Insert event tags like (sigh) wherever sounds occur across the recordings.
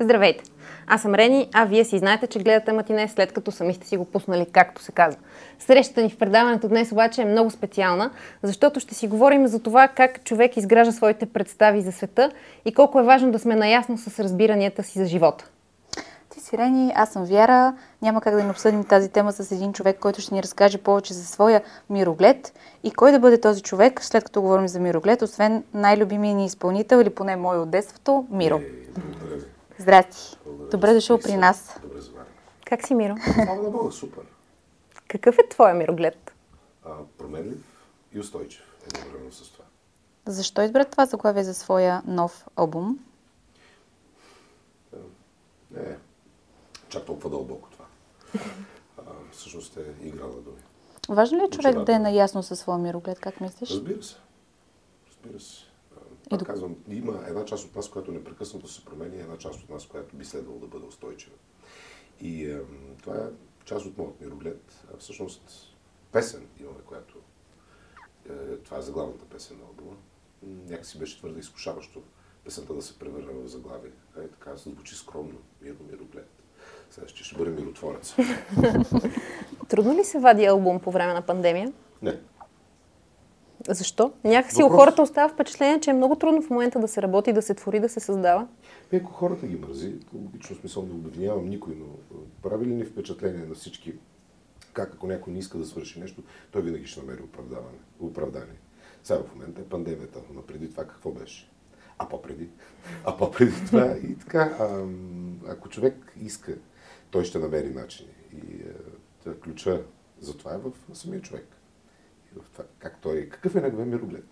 Здравейте! Аз съм Рени, а вие си знаете, че гледате Матине след като сами сте си го пуснали, както се казва. Срещата ни в предаването днес обаче е много специална, защото ще си говорим за това как човек изгражда своите представи за света и колко е важно да сме наясно с разбиранията си за живота. Ти си Рени, аз съм Вяра. Няма как да не обсъдим тази тема с един човек, който ще ни разкаже повече за своя мироглед. И кой да бъде този човек, след като говорим за мироглед, освен най-любимия ни изпълнител или поне мой от детството, Миро. Е, Здрасти. Благодаря. Добре дошъл при нас. Добре заварен. Как си, Миро? Слава на Бога, супер. Какъв е твоя мироглед? А, променлив и устойчив едновременно с това. Защо избра това заглавие за своя нов албум? Не, е чак толкова дълбоко това. А, всъщност е игра на думи. Важно ли е човек да е наясно със своя мироглед? Как мислиш? Разбира се. Разбира се. Пак казвам, има една част от нас, която непрекъснато се променя и една част от нас, която би следвало да бъде устойчива. И е, това е част от моят мироглед. А всъщност песен имаме, която е, това е заглавната песен на албума. Някакси беше твърде изкушаващо песента да се превърне в заглавие. Е, така звучи скромно, мирно мироглед. Сега ще, ще бъде миротворец. (laughs) Трудно ли се вади албум по време на пандемия? Не. Защо? Някакси у хората остава впечатление, че е много трудно в момента да се работи, да се твори, да се създава. Ако хората ги мързи, логично смисъл не обвинявам никой, но прави ли ни впечатление на всички, как ако някой не иска да свърши нещо, той винаги ще намери оправдаване, оправдание. Сега в момента е пандемията, но преди това какво беше? А по-преди? А по-преди (laughs) това и така. А, ако човек иска, той ще намери начини. И а, ключа за това е в самия човек в това, как той, какъв е неговия мироглед.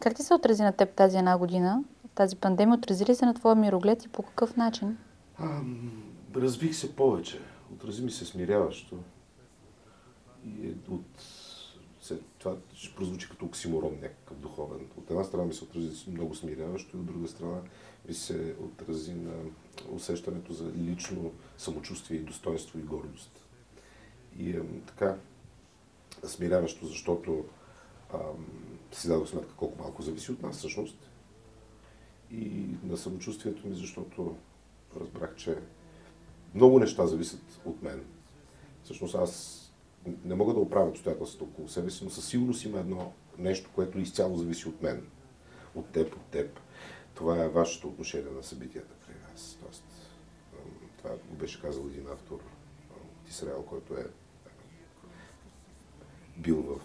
Как ти се отрази на теб тази една година? Тази пандемия отрази ли се на твоя мироглед и по какъв начин? А, развих се повече. Отрази ми се смиряващо. И е от... Това ще прозвучи като оксиморон някакъв духовен. От една страна ми се отрази много смиряващо и от друга страна ми се отрази на усещането за лично самочувствие и достоинство и гордост. И е, така, смиряващо, защото ам, си дадох сметка колко малко зависи от нас всъщност. И на самочувствието ми, защото разбрах, че много неща зависят от мен. Всъщност аз не мога да оправя обстоятелствата около себе си, но със сигурност има едно нещо, което изцяло зависи от мен. От теб, от теб. Това е вашето отношение на събитията при нас. Тоест, това го беше казал един автор от Израел, който е бил в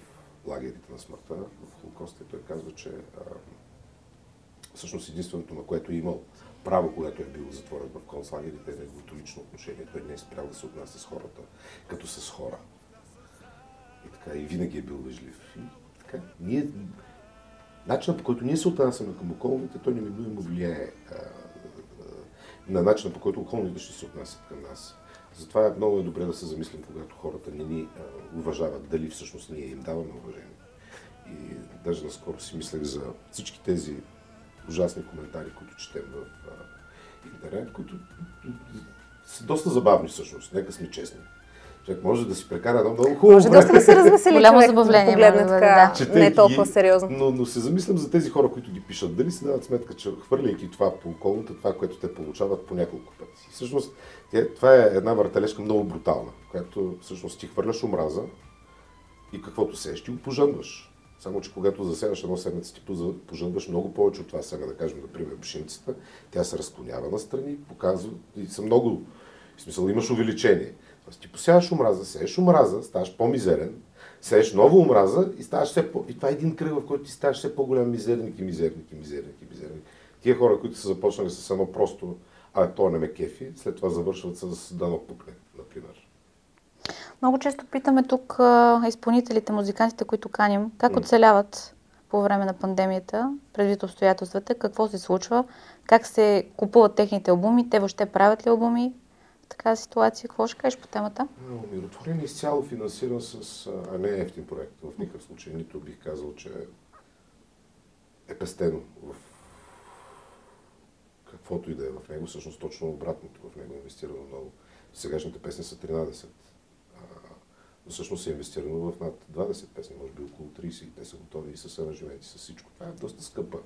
лагерите на смъртта, в Холокоста, и той казва, че а, всъщност единственото, на което е имал право, когато е бил затворен в концлагерите, е неговото лично отношение. Той не е спрял да се отнася с хората, като с хора. И така, и винаги е бил вежлив. И така, ние, начинът по който ние се отнасяме към околните, той неминуемо влияе а, а, на начина по който околните ще се отнасят към нас. Затова е много е добре да се замислим, когато хората не ни уважават, дали всъщност ние им даваме уважение. И даже наскоро си мислех за всички тези ужасни коментари, които четем в интернет, които са доста забавни всъщност, нека сме честни. Човек може да си прекара едно много хубаво Може доста да се развесели Голямо човек, забавление, погледне така, да. не е толкова сериозно. Но, но се замислям за тези хора, които ги пишат. Дали си дават сметка, че хвърляйки това по околната, това, което те получават по няколко пъти. Всъщност, това е една въртележка много брутална, която всъщност ти хвърляш омраза и каквото сееш, ти го пожънваш. Само, че когато засеяш едно семеце, ти пожънваш много повече от това семе, да кажем, например, пшеницата, тя се разклонява настрани, показва и са много, в смисъл имаш увеличение. Тоест ти посяваш омраза, сееш омраза, ставаш по-мизерен, сееш нова омраза и ставаш все по... И това е един кръг, в който ти ставаш все по-голям мизерник и мизерник и мизерник и мизерник. Тия хора, които са започнали с едно просто а то не ме кефи, след това завършват с дано пукне, например. Много често питаме тук а, изпълнителите, музикантите, които каним, как оцеляват по време на пандемията, предвид обстоятелствата, какво се случва, как се купуват техните албуми, те въобще правят ли албуми, така ситуация. Какво ще кажеш по темата? Миротворен е изцяло финансиран с, а не ефтин проект. В никакъв случай нито бих казал, че е пестено в каквото и да е в него, всъщност точно обратното в него е инвестирано много. Сегашните песни са 13, но всъщност е инвестирано в над 20 песни, може би около 30 и те са готови и с аранжименти, с всичко. Това е доста скъпа.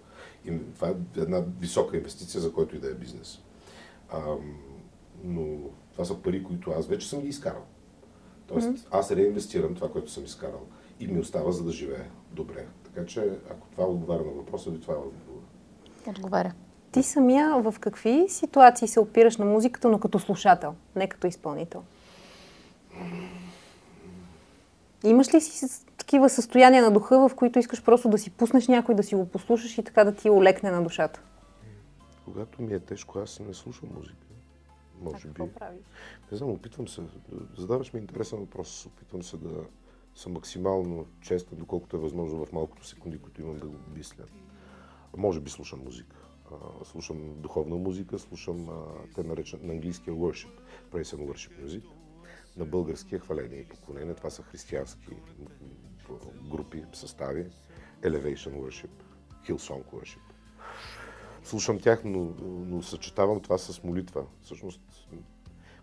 И това е една висока инвестиция, за който и да е бизнес. А, но това са пари, които аз вече съм ги изкарал. Тоест, mm-hmm. аз реинвестирам това, което съм изкарал и ми остава за да живея добре. Така че, ако това отговаря на въпроса ви, това е отговор. Отговаря. Ти самия в какви ситуации се опираш на музиката, но като слушател, не като изпълнител? Имаш ли си такива състояния на духа, в които искаш просто да си пуснеш някой, да си го послушаш и така да ти олекне на душата? Когато ми е тежко, аз не слушам музика. Може би. Не знам, опитвам се. Задаваш ми интересен въпрос. Опитвам се да съм максимално честен, доколкото е възможно в малкото секунди, които имам да го мисля. Може би слушам музика. А, слушам духовна музика, слушам а, те наречен на английския worship, praise and worship music, на българския хваление и поклонение. Това са християнски групи, състави. Elevation worship, Hillsong worship. Слушам тях, но, но съчетавам това с молитва. Всъщност,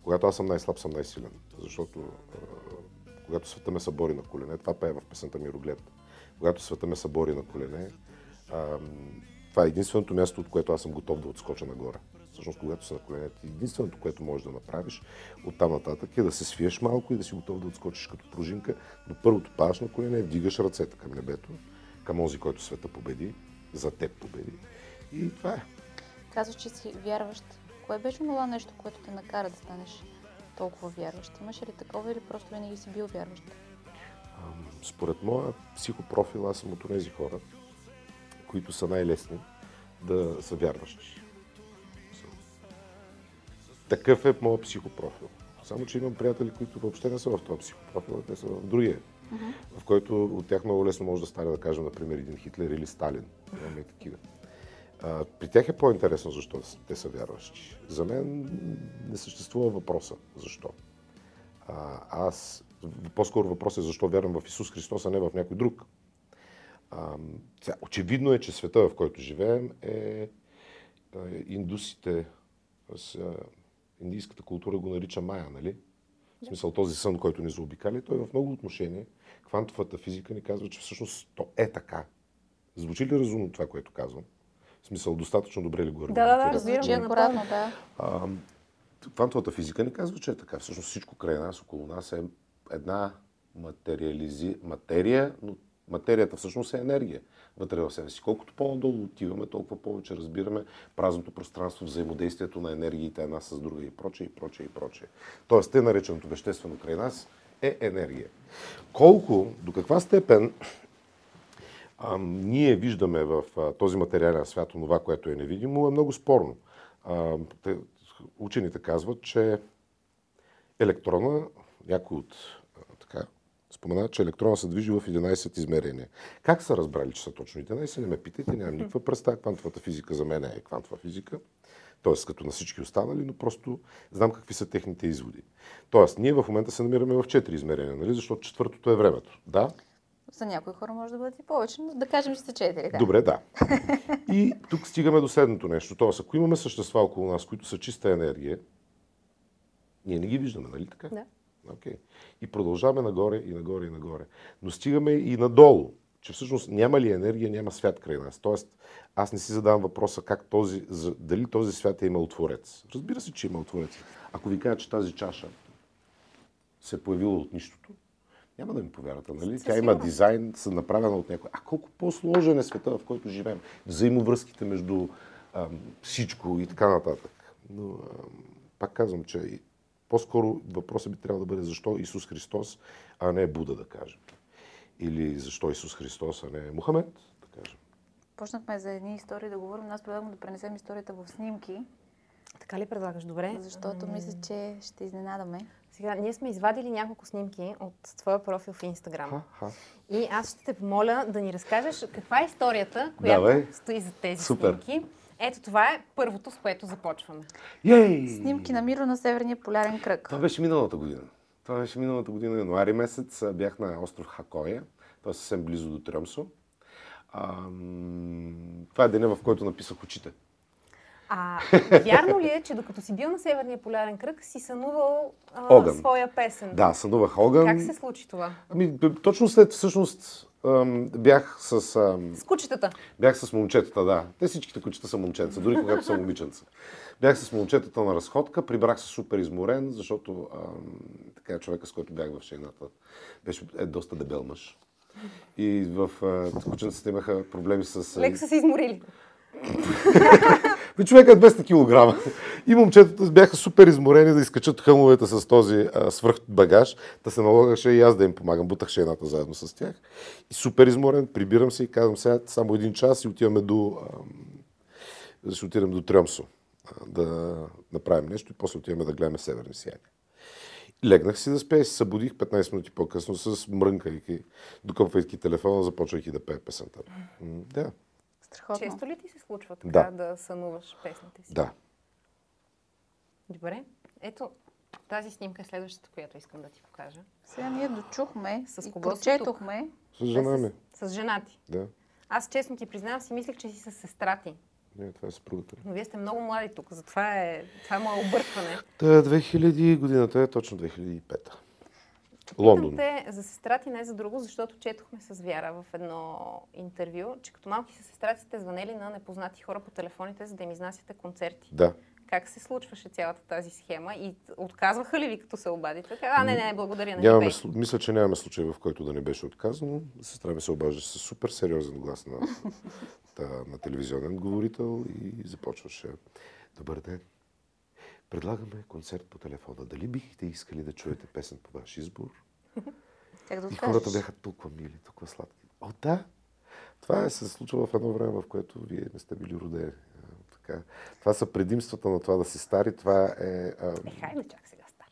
когато аз съм най-слаб, съм най-силен. Защото когато света ме събори на колене, това пее в песента Мироглед. Когато света ме събори на колене, това е единственото място, от което аз съм готов да отскоча нагоре. Всъщност, когато си на коленете, единственото, което можеш да направиш от там нататък е да се свиеш малко и да си готов да отскочиш като пружинка, но първото падаш на колене, вдигаш ръцете към небето, към онзи, който света победи, за теб победи. И това е. Казваш, че си вярващ. Кое беше това нещо, което те накара да станеш толкова вярващ? Имаш ли такова или просто винаги си бил вярващ? Според моя психопрофил, аз съм от тези хора, които са най-лесни да са вярващи. Такъв е моят психопрофил. Само, че имам приятели, които въобще не са в този психопрофил, те са в другия. Uh-huh. В който от тях много лесно може да стане, да кажем, например, един Хитлер или Сталин. Имаме такива. А, при тях е по-интересно защо те са вярващи. За мен не съществува въпроса защо. А, аз, по-скоро въпросът е защо вярвам в Исус Христос, а не в някой друг. А, очевидно е, че света, в който живеем, е, е индусите, с, е, индийската култура го нарича Майя, нали? В смисъл този сън, който ни заобикаля, той в много отношения, квантовата физика ни казва, че всъщност то е така. Звучи ли разумно това, което казвам? В смисъл, достатъчно добре ли го Да, да, да, разбирам. Акуратно, да. А, квантовата физика ни казва, че е така. Всъщност всичко край нас, около нас е една материализи... материя, но материята всъщност е енергия вътре в себе си. Колкото по-надолу отиваме, толкова повече разбираме празното пространство, взаимодействието на енергиите една с друга и прочее, и прочее, и прочее. Тоест, те нареченото веществено край нас е енергия. Колко, до каква степен а, ние виждаме в а, този материален свят това, което е невидимо, е много спорно. А, те, учените казват, че електрона, някой от така, споменават, че електрона се движи в 11 измерения. Как са разбрали, че са точно 11? Не ме питайте, нямам никаква представа. Квантовата физика за мен е квантова физика. Тоест, като на всички останали, но просто знам какви са техните изводи. Тоест, ние в момента се намираме в 4 измерения, нали? защото четвъртото е времето. Да, за някои хора може да бъдат и повече, но да кажем, че са четири. Да. Добре, да. (laughs) И тук стигаме до следното нещо. Тоест, ако имаме същества около нас, които са чиста енергия, ние не ги виждаме, нали така? Да. Okay. И продължаваме нагоре и нагоре и нагоре. Но стигаме и надолу, че всъщност няма ли енергия, няма свят край нас. Тоест, аз не си задавам въпроса как този, дали този свят е имал творец. Разбира се, че е имал творец. Ако ви кажа, че тази чаша се е появила от нищото, няма да ми повярвате, нали? Тя има дизайн, са направена от някой. А колко по-сложен е света, в който живеем. Взаимовръзките между ам, всичко и така нататък. Но ам, пак казвам, че по-скоро въпросът би трябвало да бъде защо Исус Христос, а не Буда, да кажем. Или защо Исус Христос, а не Мухамед, да кажем. Почнахме за едни истории да говорим, аз предлагам да пренесем историята в снимки. Така ли предлагаш? Добре. Защото мисля, че ще изненадаме. Сега, ние сме извадили няколко снимки от твоя профил в Инстаграм. И аз ще те помоля да ни разкажеш каква е историята, която Давай. стои за тези Супер. снимки. Ето това е първото, с което започваме. Йей! Снимки на Миро на Северния полярен кръг. Това беше миналата година. Това беше миналата година, януари месец. Бях на остров Хакоя. Това е съвсем близо до Тръмсо. това е деня, в който написах очите. А вярно ли е, че докато си бил на Северния полярен кръг, си сънувал а, огън. своя песен? Да, сънувах огън. Как се случи това? Ами, точно след, всъщност, бях с... Ам, С кучетата. Бях с момчетата, да. Те всичките кучета са момченца, дори когато са момиченца. Бях с момчетата на разходка, прибрах се супер изморен, защото ам, така човека, с който бях в шейната, беше е доста дебел мъж. И в а, кученцата имаха проблеми с... Леко са се изморили. (laughs) Бе, човека е 200 кг. И момчетата бяха супер изморени да изкачат хълмовете с този а, свръх багаж. Та се налагаше и аз да им помагам. Бутах шейната заедно с тях. И супер изморен, прибирам се и казвам сега само един час и отиваме до... А, ще отидем до Трьомсо а, да направим нещо и после отиваме да гледаме Северни сияния. Легнах си да спя и се събудих 15 минути по-късно с мрънкайки, докъпвайки телефона, започвайки да пея песента. Да, Страхотно. Често ли ти се случва така Да. да, сънуваш песните си? да. Добре. Ето, тази снимка е следващата, която искам да ти покажа. Сега ние дочухме С и кого си прочетохме. С жена ми. С жена ти. Да. Аз честно ти признавам, си мислех, че си с сестра ти. Не, това е съпругата. Но вие сте много млади тук, затова е, това е мое объркване. Та 2000 годината е точно 2005. Лондон. Питам те за сестра ти, не за друго, защото четохме с Вяра в едно интервю, че като малки с сестра ти сте звънели на непознати хора по телефоните, за да им изнасяте концерти. Да. Как се случваше цялата тази схема и отказваха ли ви, като се обадите? А, не, не, благодаря, не Нямаме, мисля, че нямаме случай, в който да не беше отказано. Сестра ми се обаждаше с супер сериозен глас на, (laughs) та, на телевизионен говорител и започваше. Добър ден. Предлагаме концерт по телефона. Дали бихте искали да чуете песен по ваш избор? (laughs) Как да И хората бяха толкова мили, толкова сладки. О, да! Това е се случва в едно време, в което вие не сте били родени. Така. Това са предимствата на това да си стари. Това е... А, Е, хайде чак сега стар.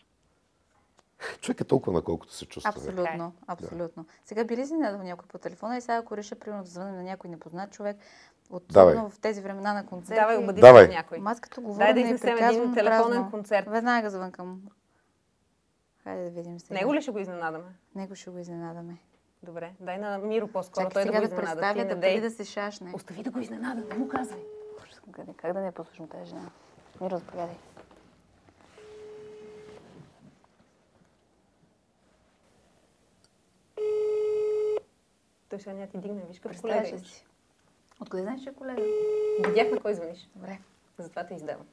човек е толкова наколкото се чувства. Абсолютно, абсолютно. Сега би ли си надал някой по телефона и сега ако реша, примерно, да звънем на някой непознат човек, Давай. особено в тези времена на концерти. Давай, обади Давай. някой. Аз като Дай говоря, да не изнесем един телефонен празно. концерт. Веднага звънкам. Хайде да видим сега. Него ли ще го изненадаме? Него ще го изненадаме. Добре, дай на Миро по-скоро, Чакай той да го да, изненада. Представя, да дей. преди да се шашне. Остави да го изненада, не му казвай. Къде? Как да не я послушам тази жена? Миро, заповядай. Той сега няма ти дигне, виж като колега си? Откъде знаеш, че е колега? Видях на кой звъниш. Добре. Затова те издавам.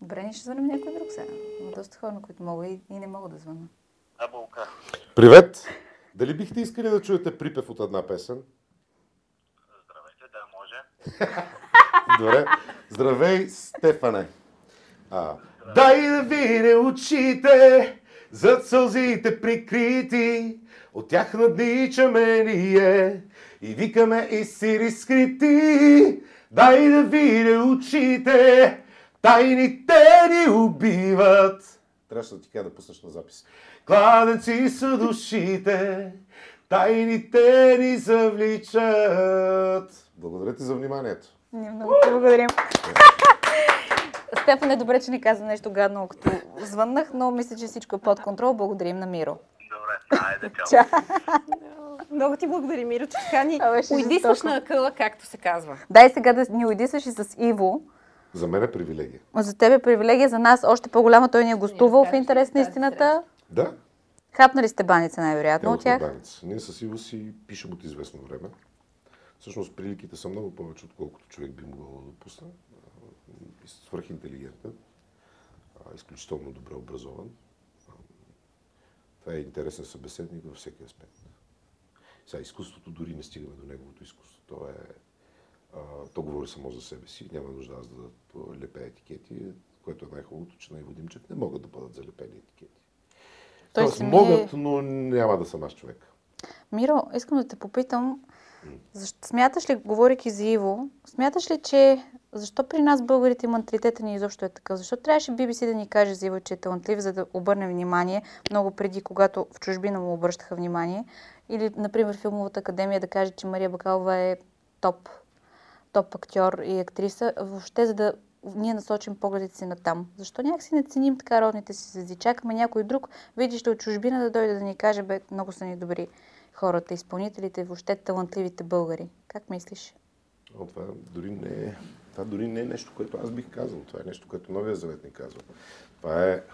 Добре, ние ще звънем някой друг сега. Има доста хора, на които мога и, и не мога да звънна. Абулка. Привет! Дали бихте искали да чуете припев от една песен? Здравейте, да, може. (laughs) Добре. Здравей, Стефане. А, дай да видя очите, зад сълзите прикрити, от тях надничаме ние и викаме и сири скрити. Дай да видя очите, тайните ни убиват. Трябваше да ти кажа да пуснеш на запис. Кладенци са душите, тайните ни завличат. Благодаря ти за вниманието. Ние много ти благодарим. (laughs) Стефан е добре, че не каза нещо гадно, като звъннах, но мисля, че всичко е под контрол. Благодарим на Миро. Добре, айде, чао. (laughs) Много ти благодаря, Миро, че така ни уйдисваш на акъла, както се казва. Дай сега да ни уйдисаш и с Иво. За мен е привилегия. За теб е привилегия, за нас още по-голяма. Той ни е гостувал в интерес на истината. Да, Хапнали сте баница най-вероятно от тях. баница. Ние с Иво си пишем от известно време. Всъщност приликите са много повече, отколкото човек би могъл да допусне. А, изключително добре образован. Това е интересен събеседник във всеки аспект. Сега, изкуството дори не стигаме до неговото изкуство. То е а, то говори само за себе си. Няма нужда аз да лепя етикети, което е най-хубавото, че на Иво Димчев не могат да бъдат залепени етикети. Той Тоест, самия- могат, но няма да съм аз човек. Миро, искам да те попитам, защо, смяташ ли, говорейки за Иво, смяташ ли, че защо при нас българите менталитета ни изобщо е такъв? Защо трябваше BBC да ни каже за Иво, че е талантлив, за да обърнем внимание, много преди, когато в чужбина му обръщаха внимание? Или, например, филмовата академия да каже, че Мария Бакалова е топ, топ актьор и актриса, въобще за да ние насочим погледите си на там. Защо някакси не ценим така родните си звезди? Чакаме някой друг, видиш от чужбина да дойде да ни каже, бе, много са ни добри хората, изпълнителите, въобще талантливите българи. Как мислиш? О, това дори не е, това дори не е нещо, което аз бих казал. Това е нещо, което новия завет ни казва. Това е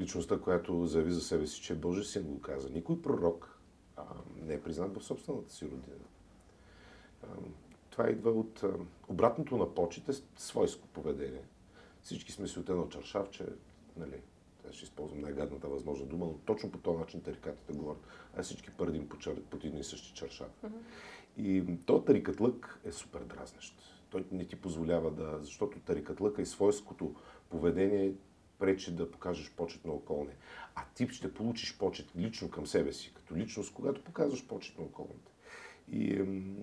личността, която заяви за себе си, че е Божий син го каза. Никой пророк а, не е признат в собствената си родина. А, това идва от а, обратното на почет е свойско поведение. Всички сме си от едно чаршавче, нали, ще използвам най-гадната възможна дума, но точно по този начин тарикатите говорят. А всички пърдим по, чар, по един и същи чаршав. И то тарикатлък е супер дразнещ. Той не ти позволява да... Защото тарикатлъка и свойското поведение пречи да покажеш почет на околния. А ти ще получиш почет лично към себе си, като личност, когато показваш почет на околните. И ем,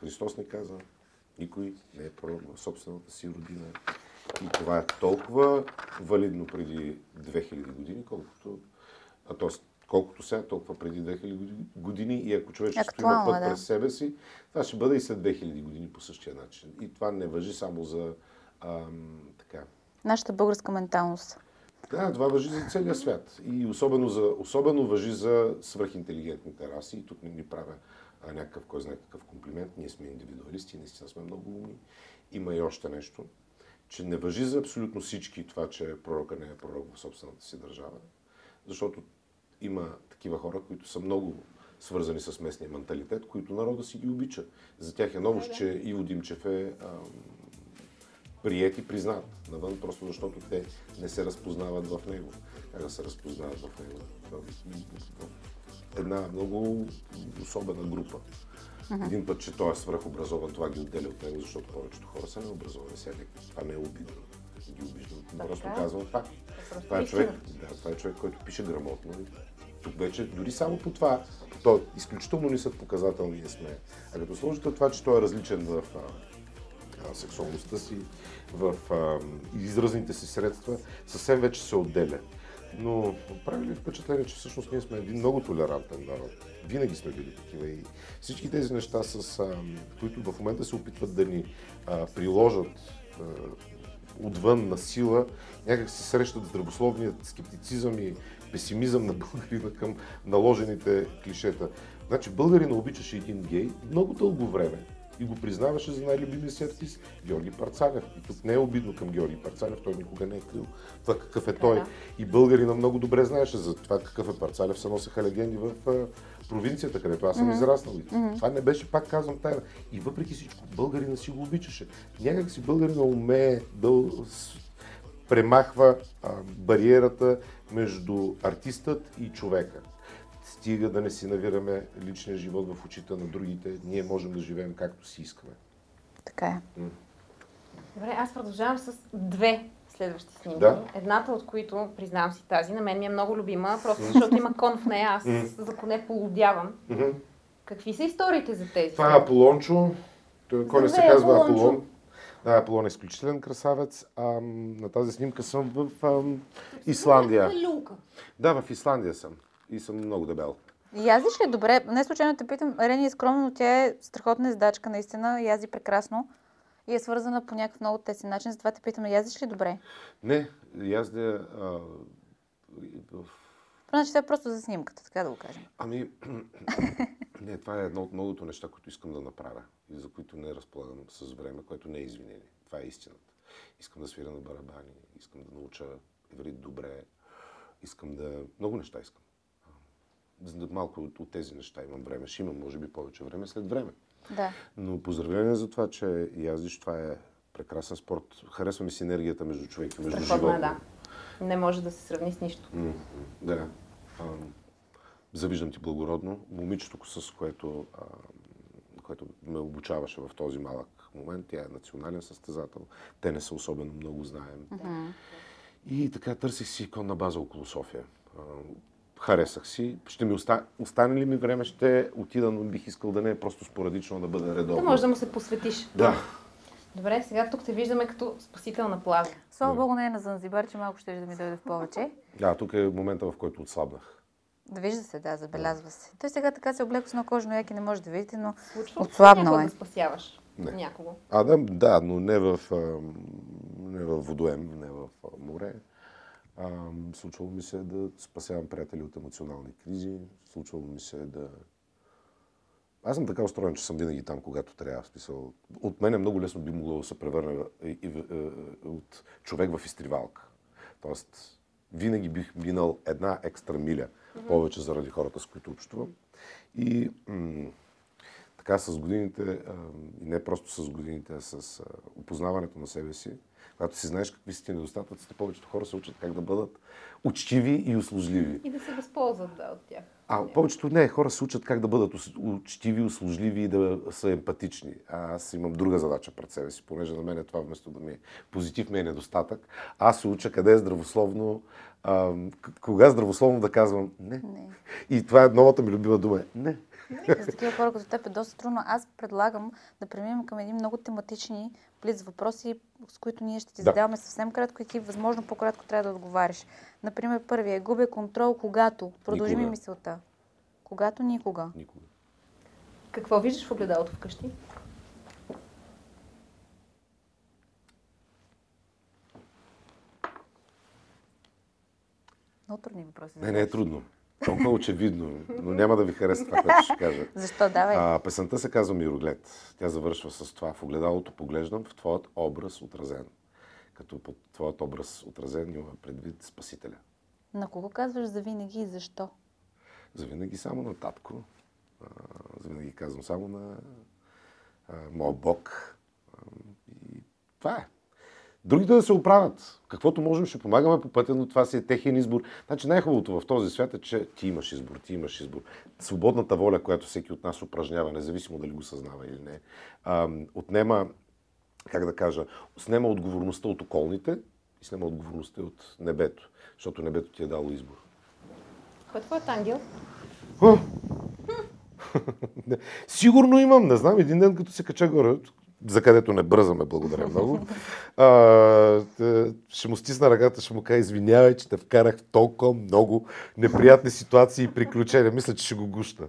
Христос ни каза, никой не е пророк в собствената си родина. И това е толкова валидно преди 2000 години, колкото, а т.е. колкото сега, толкова преди 2000 години. И ако човечеството има Актуално, път да. през себе си, това ще бъде и след 2000 години по същия начин. И това не въжи само за ам, така, Нашата българска менталност. да, това въжи за целия свят. И особено, за, особено въжи за свръхинтелигентните раси. И тук не ни правя а, някакъв, кой знае какъв комплимент. Ние сме индивидуалисти, наистина сме много умни. Има и още нещо, че не въжи за абсолютно всички това, че пророка не е пророк в собствената си държава. Защото има такива хора, които са много свързани с местния менталитет, които народа си ги обича. За тях е новост, че Иво Димчев е прият и признат навън, просто защото те не се разпознават в него. Как да се разпознават в него? Една много особена група. Един път, че той е свръхобразован, това ги отделя от него, защото повечето хора са необразовани. Не- това не е обидно. Ги обиждам. Просто казвам факт. Това е, човек, да, това е човек, който пише грамотно. Тук вече, дори само по това, то изключително нисък показател ние сме. А като сложите това, че той е различен в а, а, сексуалността си, в а, изразните си средства, съвсем вече се отделя. Но прави ли впечатление, че всъщност ние сме един много толерантен народ? Винаги сме били такива и всички тези неща, с, а, които в момента се опитват да ни а, приложат а, отвън на сила, някак се срещат здравословният скептицизъм и песимизъм на българина към наложените клишета. Значи българина обичаше един гей много дълго време и го признаваше за най-любимия си артист Георги Парцалев. И тук не е обидно към Георги Парцалев, той никога не е крил това какъв е той. да. И българина много добре знаеше за това какъв е Парцалев, се носеха легенди в провинцията, където аз съм израснал. И Това не беше, пак казвам, тайна. И въпреки всичко, българина си го обичаше. Някак си българина умее да премахва а, бариерата между артистът и човека. Стига да не си навираме личния живот в очите на другите, ние можем да живеем както си искаме. Така е. Добре, аз продължавам с две следващи снимки. Да. Едната от които, признавам си тази, на мен ми е много любима, просто защото има кон в нея, аз за коне полудявам. Какви са историите за тези? Това е Аполончо. Той кой не се Здравей, казва. Аполон. Да, Аполон е изключителен красавец. Ам, на тази снимка съм в ам, Исландия. Люка. Да, в Исландия съм. И съм много дебел. Яздиш ли добре? Не случайно те питам. Рени е скромна, но тя е страхотна издачка, наистина. Язди прекрасно. И е свързана по някакъв много тесен начин. Затова те питам, яздиш ли добре? Не, яздя а, в Значи това е просто за снимката, така да го кажем. Ами, (laughs) не, това е едно от многото неща, които искам да направя и за които не разполагам с време, което не е извинение. Това е истината. Искам да свиря на барабани, искам да науча иврит добре, искам да... Много неща искам. За малко от, от тези неща имам време. Ще имам, може би, повече време след време. Да. Но поздравления за това, че яздиш. Това е прекрасен спорт. Харесва ми синергията между човек и между е, животно. да. Не може да се сравни с нищо. М, Да. Ам, Завиждам ти благородно. Момичето, с което, ам, което ме обучаваше в този малък момент, тя е национален състезател. Те не са особено много, знаем. И така търсих си иконна база около София. Харесах си. Ще ми оста... остане ли ми време, ще отида, но бих искал да не е просто спорадично, да бъде Да редовно. може да му се посветиш. Да. Добре, сега тук те виждаме като спасител на плажа. Слава Богу, не е на Занзибар, че малко ще да ми дойде в повече. Да, тук е момента, в който отслабнах. Да вижда се, да, забелязва се. Той сега така се облека с едно кожно яки, не може да видите, но Случва отслабнал е. да спасяваш Не. някого. А, да, да, но не в, не в водоем, не в а, море. Ам, случвало ми се да спасявам приятели от емоционални кризи. Случвало ми се да... Аз съм така устроен, че съм винаги там, когато трябва. В смисъл, от мен е много лесно би могло да се превърне в- и, и, е, от човек в изтривалка. Тоест, винаги бих минал една екстра миля повече заради хората, с които общувам. И м- така с годините, а, и не просто с годините, а с а, опознаването на себе си, когато си знаеш какви са ти недостатъците, повечето хора се учат как да бъдат учтиви и услужливи. И да се възползват да, от тях. А повечето не, хора се учат как да бъдат учтиви, услужливи и да са емпатични. А аз имам друга задача пред себе си, понеже на мен е това вместо да ми е позитив, ми е недостатък. Аз се уча къде е здравословно, а, кога здравословно да казвам не. Не. И това е новата ми любима дума. е Не. За такива хора като теб е доста трудно. Аз предлагам да преминем към един много тематични близ въпроси, с които ние ще ти Да. задаваме съвсем кратко и ти възможно по-кратко трябва да отговариш. Например, първият е губя контрол, когато. Продължи ми мисълта. Когато никога. Никога. Какво виждаш в огледалото вкъщи? Много трудни въпроси. Не, не е трудно. Толкова очевидно, но няма да ви хареса това, което ще кажа. Защо? Давай. А, песента се казва Мироглед. Тя завършва с това. В огледалото поглеждам в твоят образ отразен. Като под твоят образ отразен има предвид Спасителя. На кого казваш за винаги и защо? Завинаги само на татко. А, завинаги казвам само на а, моя Бог. А, и това е. Другите да се оправят. Каквото можем, ще помагаме по пътя, но това си е техен избор. Значи най-хубавото в този свят е, че ти имаш избор, ти имаш избор. Свободната воля, която всеки от нас упражнява, независимо дали го съзнава или не, отнема, как да кажа, снема отговорността от околните и снема отговорността от небето, защото небето ти е дало избор. Кой е твоят ангел? (laughs) Сигурно имам, не знам, един ден като се кача горе, за където не бързаме, благодаря много, (laughs) а, т- ще му стисна ръката, ще му кажа, извинявай, че те вкарах в толкова много неприятни ситуации и приключения. Мисля, че ще го гуща.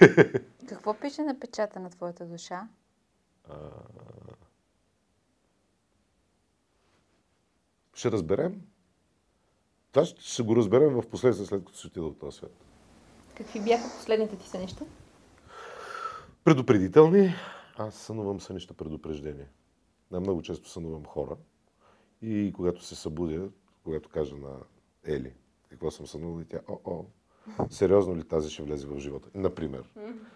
(laughs) Какво пише на печата на твоята душа? Ще разберем. Това ще ще го разберем в последствие, след като се отида от този свят. Какви бяха последните ти сънища? Предупредителни. Аз сънувам сънища предупреждения. На много често сънувам хора. И когато се събудя, когато кажа на Ели какво съм сънувал, и тя, о, о, сериозно ли тази ще влезе в живота? Например.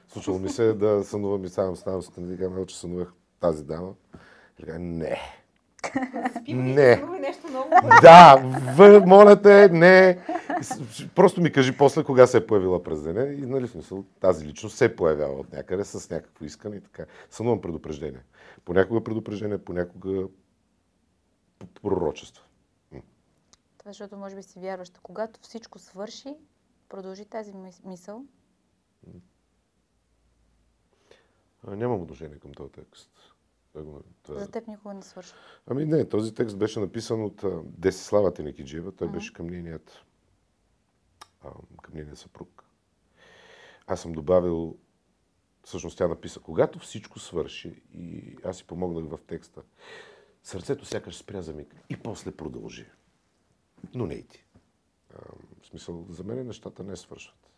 Случвало ми се да сънувам и сам ставам сутрин и казвам, че сънувах тази дама. И така, не. Не. нещо ново. Да, в, моля те, не. Просто ми кажи после кога се е появила през деня и нали в смисъл тази личност се е появява от някъде с някакво искане и така. Сънувам предупреждение. Понякога предупреждение, понякога пророчество. Това защото може би си вярваща. Когато всичко свърши, продължи тази мис- мисъл. А, нямам отношение към този текст. Той- За теб никога не свърши. Ами не, този текст беше написан от Десислава Теникиджиева. Той беше към нейният, към нейния съпруг. Аз съм добавил, всъщност тя написа, когато всичко свърши и аз си помогнах в текста, сърцето сякаш спря за миг и после продължи. Но не и ти. А, в смисъл, за мен нещата не свършват.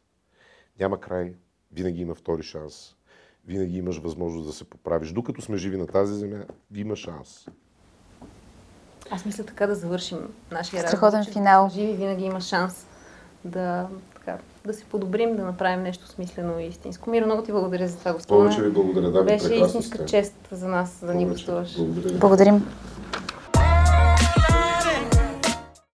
Няма край, винаги има втори шанс, винаги имаш възможност да се поправиш. Докато сме живи на тази земя, има шанс. Аз мисля така да завършим нашия Страхотен разговор, че финал. Живи винаги има шанс да, така, да се подобрим, да направим нещо смислено и истинско. Миро, много ти благодаря за това гостуване. Повече ви благодаря. Да, Беше истинска сте. чест за нас да ни гостуваш. Благодаря. Благодарим.